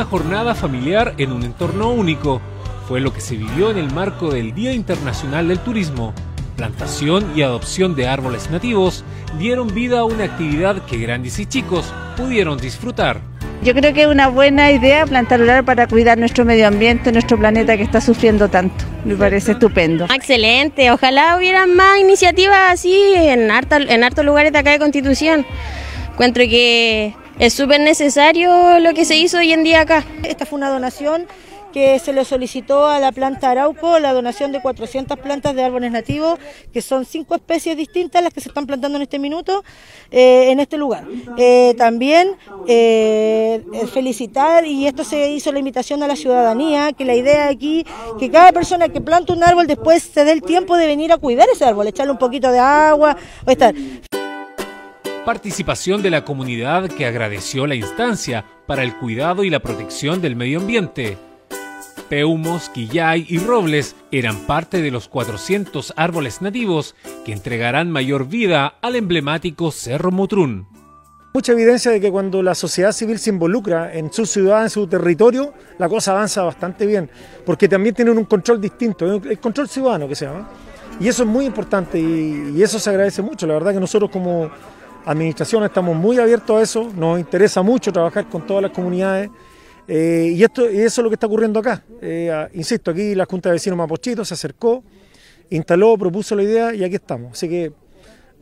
una jornada familiar en un entorno único. Fue lo que se vivió en el marco del Día Internacional del Turismo. Plantación y adopción de árboles nativos dieron vida a una actividad que grandes y chicos pudieron disfrutar. Yo creo que es una buena idea plantar un árbol para cuidar nuestro medio ambiente, nuestro planeta que está sufriendo tanto. Me parece estupendo. Excelente, ojalá hubiera más iniciativas así en, en hartos lugares de acá de Constitución. Encuentro que es súper necesario lo que se hizo hoy en día acá. Esta fue una donación que se le solicitó a la planta Arauco la donación de 400 plantas de árboles nativos, que son cinco especies distintas las que se están plantando en este minuto eh, en este lugar. Eh, también eh, felicitar, y esto se hizo la invitación a la ciudadanía, que la idea aquí, que cada persona que planta un árbol después se dé el tiempo de venir a cuidar ese árbol, echarle un poquito de agua, o estar. Participación de la comunidad que agradeció la instancia para el cuidado y la protección del medio ambiente. Peumos, quillay y robles eran parte de los 400 árboles nativos que entregarán mayor vida al emblemático Cerro Mutrún. Mucha evidencia de que cuando la sociedad civil se involucra en su ciudad, en su territorio, la cosa avanza bastante bien, porque también tienen un control distinto, el control ciudadano que se llama. Y eso es muy importante y, y eso se agradece mucho. La verdad que nosotros como administración estamos muy abiertos a eso, nos interesa mucho trabajar con todas las comunidades eh, y, esto, eso es lo que está ocurriendo acá. Eh, insisto, aquí la Junta de Vecinos Mapochito se acercó, instaló, propuso la idea y aquí estamos. Así que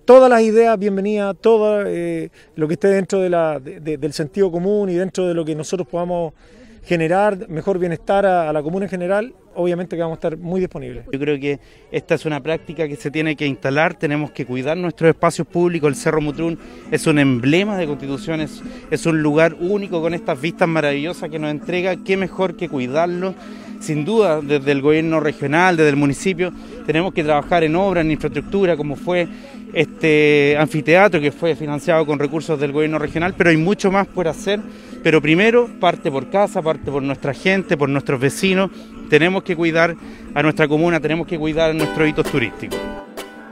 todas las ideas, bienvenidas, todo eh, lo que esté dentro del sentido común y dentro de lo que nosotros podamos generar mejor bienestar a, la comuna en general, obviamente que vamos a estar muy disponibles. Yo creo que esta es una práctica que se tiene que instalar, tenemos que cuidar nuestros espacios públicos, el Cerro Mutrún es un emblema de Constitución, es, un lugar único con estas vistas maravillosas que nos entrega, qué mejor que cuidarlo. Sin duda, desde el gobierno regional, desde el municipio, tenemos que trabajar en obra, en infraestructura, como fue este anfiteatro que fue financiado con recursos del gobierno regional, pero hay mucho más por hacer pero primero parte por casa, parte por nuestra gente, por nuestros vecinos. Tenemos que cuidar a nuestra comuna, tenemos que cuidar a nuestros hitos turísticos.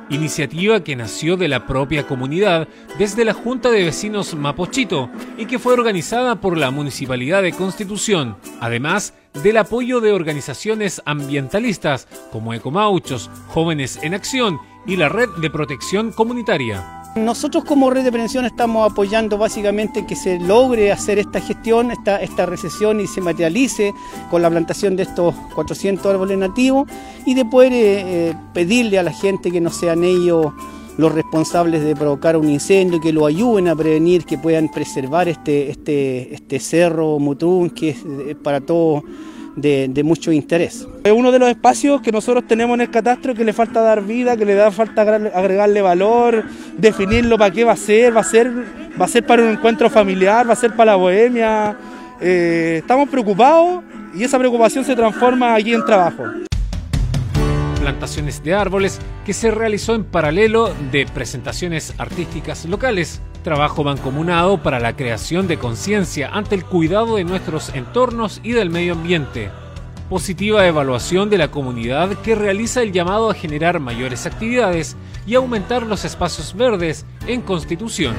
Iniciativa que nació de la propia comunidad desde la Junta de Vecinos Mapochito y que fue organizada por la Municipalidad de Constitución, además del apoyo de organizaciones ambientalistas como Ecomauchos, Jóvenes en Acción y la Red de Protección Comunitaria. Nosotros como red de prevención estamos apoyando básicamente que se logre hacer esta gestión, esta, recesión y se materialice con la plantación de estos 400 árboles nativos y de poder eh, eh, pedirle a la gente que no sean ellos los responsables de provocar un incendio, que lo ayuden a prevenir, que puedan preservar este, este, este cerro Mutrún, que es para todos de, mucho interés. Es uno de los espacios que nosotros tenemos en el catastro que le falta dar vida, que le da falta agregarle valor, definirlo para qué va a ser, va a ser, va a ser para un encuentro familiar, va a ser para la bohemia. Eh, estamos preocupados y esa preocupación se transforma aquí en trabajo plantaciones de árboles que se realizó en paralelo de presentaciones artísticas locales, trabajo mancomunado para la creación de conciencia ante el cuidado de nuestros entornos y del medio ambiente, positiva evaluación de la comunidad que realiza el llamado a generar mayores actividades y aumentar los espacios verdes en Constitución.